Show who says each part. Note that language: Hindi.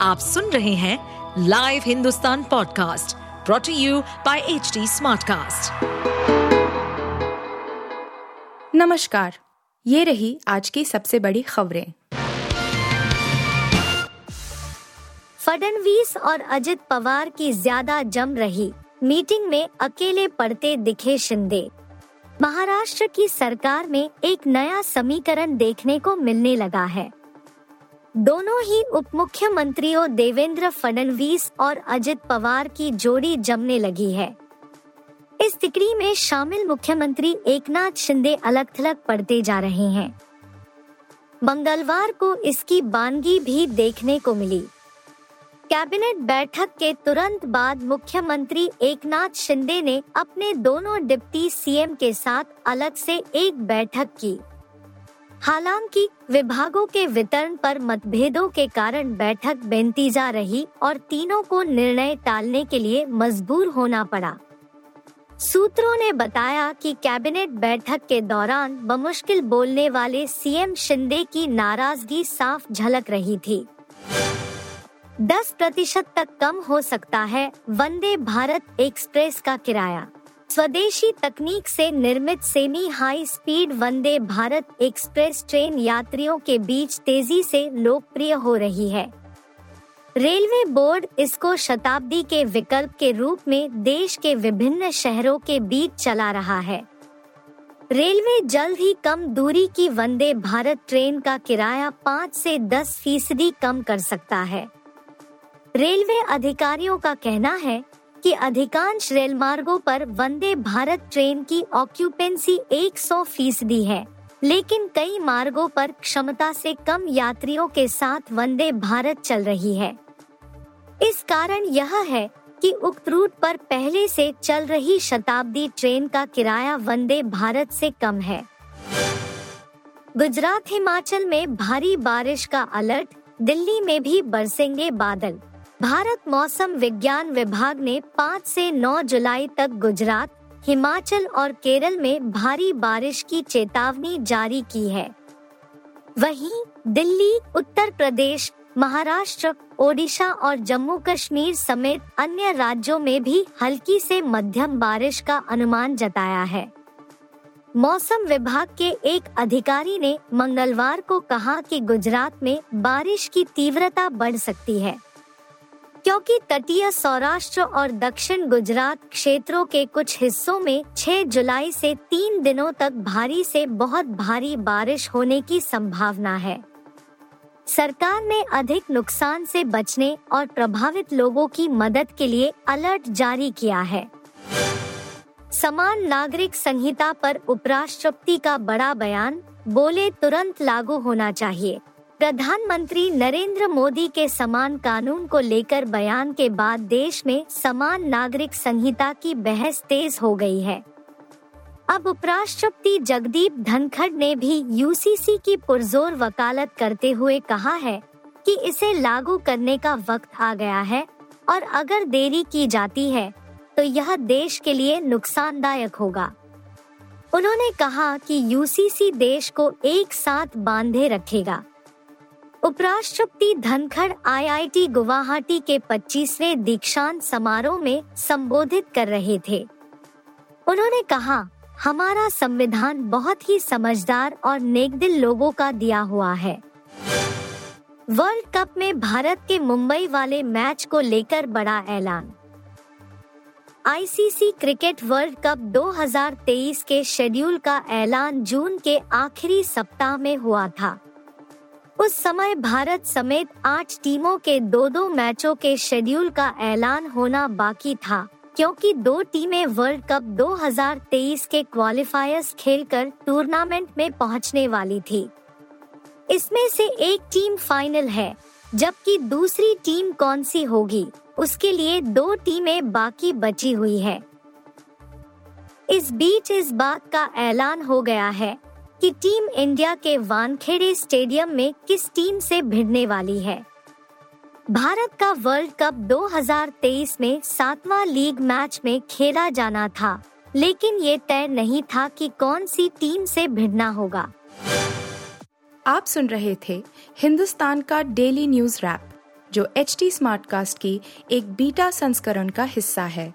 Speaker 1: आप सुन रहे हैं live Hindustan podcast brought to you by H smartcast.
Speaker 2: नमस्कार ये रही आज की सबसे बड़ी खबरें।
Speaker 3: फडणवीस और अजित पवार की ज़्यादा जम रही। मीटिंग में अकेले पढ़ते दिखे शिंदे। महाराष्ट्र की सरकार में एक नया समीकरण देखने को मिलने लगा है। दोनों ही उप मुख्यमंत्रियों देवेंद्र फडणवीस और अजित पवार की जोड़ी जमने लगी है। इस तिकड़ी में शामिल मुख्यमंत्री एकनाथ शिंदे अलग थलग पढ़ते जा रहे हैं। मंगलवार को इसकी बानगी भी देखने को मिली। कैबिनेट बैठक के तुरंत बाद मुख्यमंत्री एकनाथ शिंदे ने अपने दोनों डिप्टी सीएम के साथ अलग से एक बैठक की। हालाँकि, विभागों के वितरण पर मतभेदों के कारण बैठक बेनती जा रही और तीनों को निर्णय टालने के लिए मजबूर होना पड़ा। सूत्रों ने बताया कि कैबिनेट बैठक के दौरान बमुश्किल बोलने वाले सीएम शिंदे की नाराज़गी साफ़ झलक रही थी। 10 प्रतिशत तक कम हो सकता है वंदे भारत एक्सप्रेस का किराया। स्वदेशी तकनीक से निर्मित semi high speed Vande Bharat express train यात्रियों के बीच तेज़ी से लोकप्रिय हो रही है। रेलवे बोर्ड इसको शताब्दी के विकल्प के रूप में देश के विभिन्न शहरों के बीच चला रहा है। रेलवे जल्द ही कम दूरी की वंदे भारत ट्रेन का किराया पाँच से दस फ़ीसदी कम कर सकता है। रेलवे अधिकारियों का कहना है कि अधिकांश रेल मार्गों पर वंदे भारत ट्रेन की ऑक्यूपेंसी 100 फ़ीसदी है। लेकिन कई मार्गों पर क्षमता से कम यात्रियों के साथ वंदे भारत चल रही है। इस कारण यह है कि उक्त रूट पर पहले से चल रही शताब्दी ट्रेन का किराया वंदे भारत से कम है। गुजरात हिमाचल में भारी बारिश का अलर्ट, दिल्ली में भी बरसेंगे बादल। भारत मौसम विज्ञान विभाग ने 5 से 9 जुलाई तक गुजरात, हिमाचल और केरल में भारी बारिश की चेतावनी जारी की है। वहीं दिल्ली, उत्तर प्रदेश, महाराष्ट्र, ओडिशा और जम्मू कश्मीर समेत अन्य राज्यों में भी हल्की से मध्यम बारिश का अनुमान जताया है। मौसम विभाग के एक अधिकारी ने मंगलवार को कहा कि गुजरात में बारिश की तीव्रता बढ़ सकती है। क्योंकि तटीय सौराष्ट्र और दक्षिण गुजरात क्षेत्रों के कुछ हिस्सों में 6 जुलाई से तीन दिनों तक भारी से बहुत भारी बारिश होने की संभावना है। सरकार ने अधिक नुकसान से बचने और प्रभावित लोगों की मदद के लिए अलर्ट जारी किया है। समान नागरिक संहिता पर उपराष्ट्रपति का बड़ा बयान, बोले तुरंत लागू होना चाहिए। प्रधानमंत्री नरेंद्र मोदी के समान कानून को लेकर बयान के बाद देश में समान नागरिक संहिता की बहस तेज हो गई है। अब उपराष्ट्रपति जगदीप धनखड़ ने भी यूसीसी की पुरजोर वकालत करते हुए कहा है कि इसे लागू करने का वक्त आ गया है और अगर देरी की जाती है तो यह देश के लिए नुकसानदायक होगा। उन्होंने कहा कि यूसीसी देश को एक साथ बांधे रखेगा। उपराष्ट्रपति धनखड़ आईआईटी गुवाहाटी के 25वें दीक्षांत समारोह में संबोधित कर रहे थे। उन्होंने कहा, हमारा संविधान बहुत ही समझदार और नेकदिल लोगों का दिया हुआ है। वर्ल्ड कप में भारत के मुंबई वाले मैच को लेकर बड़ा ऐलान। आईसीसी क्रिकेट वर्ल्ड कप 2023 के शेड्यूल का ऐलान जून के आखिरी सप्ताह में हुआ था। उस समय भारत समेत आठ टीमों के दो दो मैचों के शेड्यूल का ऐलान होना बाकी था, क्योंकि दो टीमें वर्ल्ड कप 2023 के क्वालिफायर्स खेलकर टूर्नामेंट में पहुँचने वाली थी। इसमें से एक टीम फाइनल है, जबकि दूसरी टीम कौन सी होगी, उसके लिए दो टीमें बाकी बची हुई है। इस बीच इस बात का ऐलान हो गया है कि टीम इंडिया के वानखेड़े स्टेडियम में किस टीम से भिड़ने वाली है। भारत का वर्ल्ड कप 2023 में सातवां लीग मैच में खेला जाना था, लेकिन ये तय नहीं था कि कौन सी टीम से भिड़ना होगा।
Speaker 2: आप सुन रहे थे हिंदुस्तान का डेली न्यूज़ रैप, जो एच टी स्मार्ट कास्ट की एक बीटा संस्करण का हिस्सा है।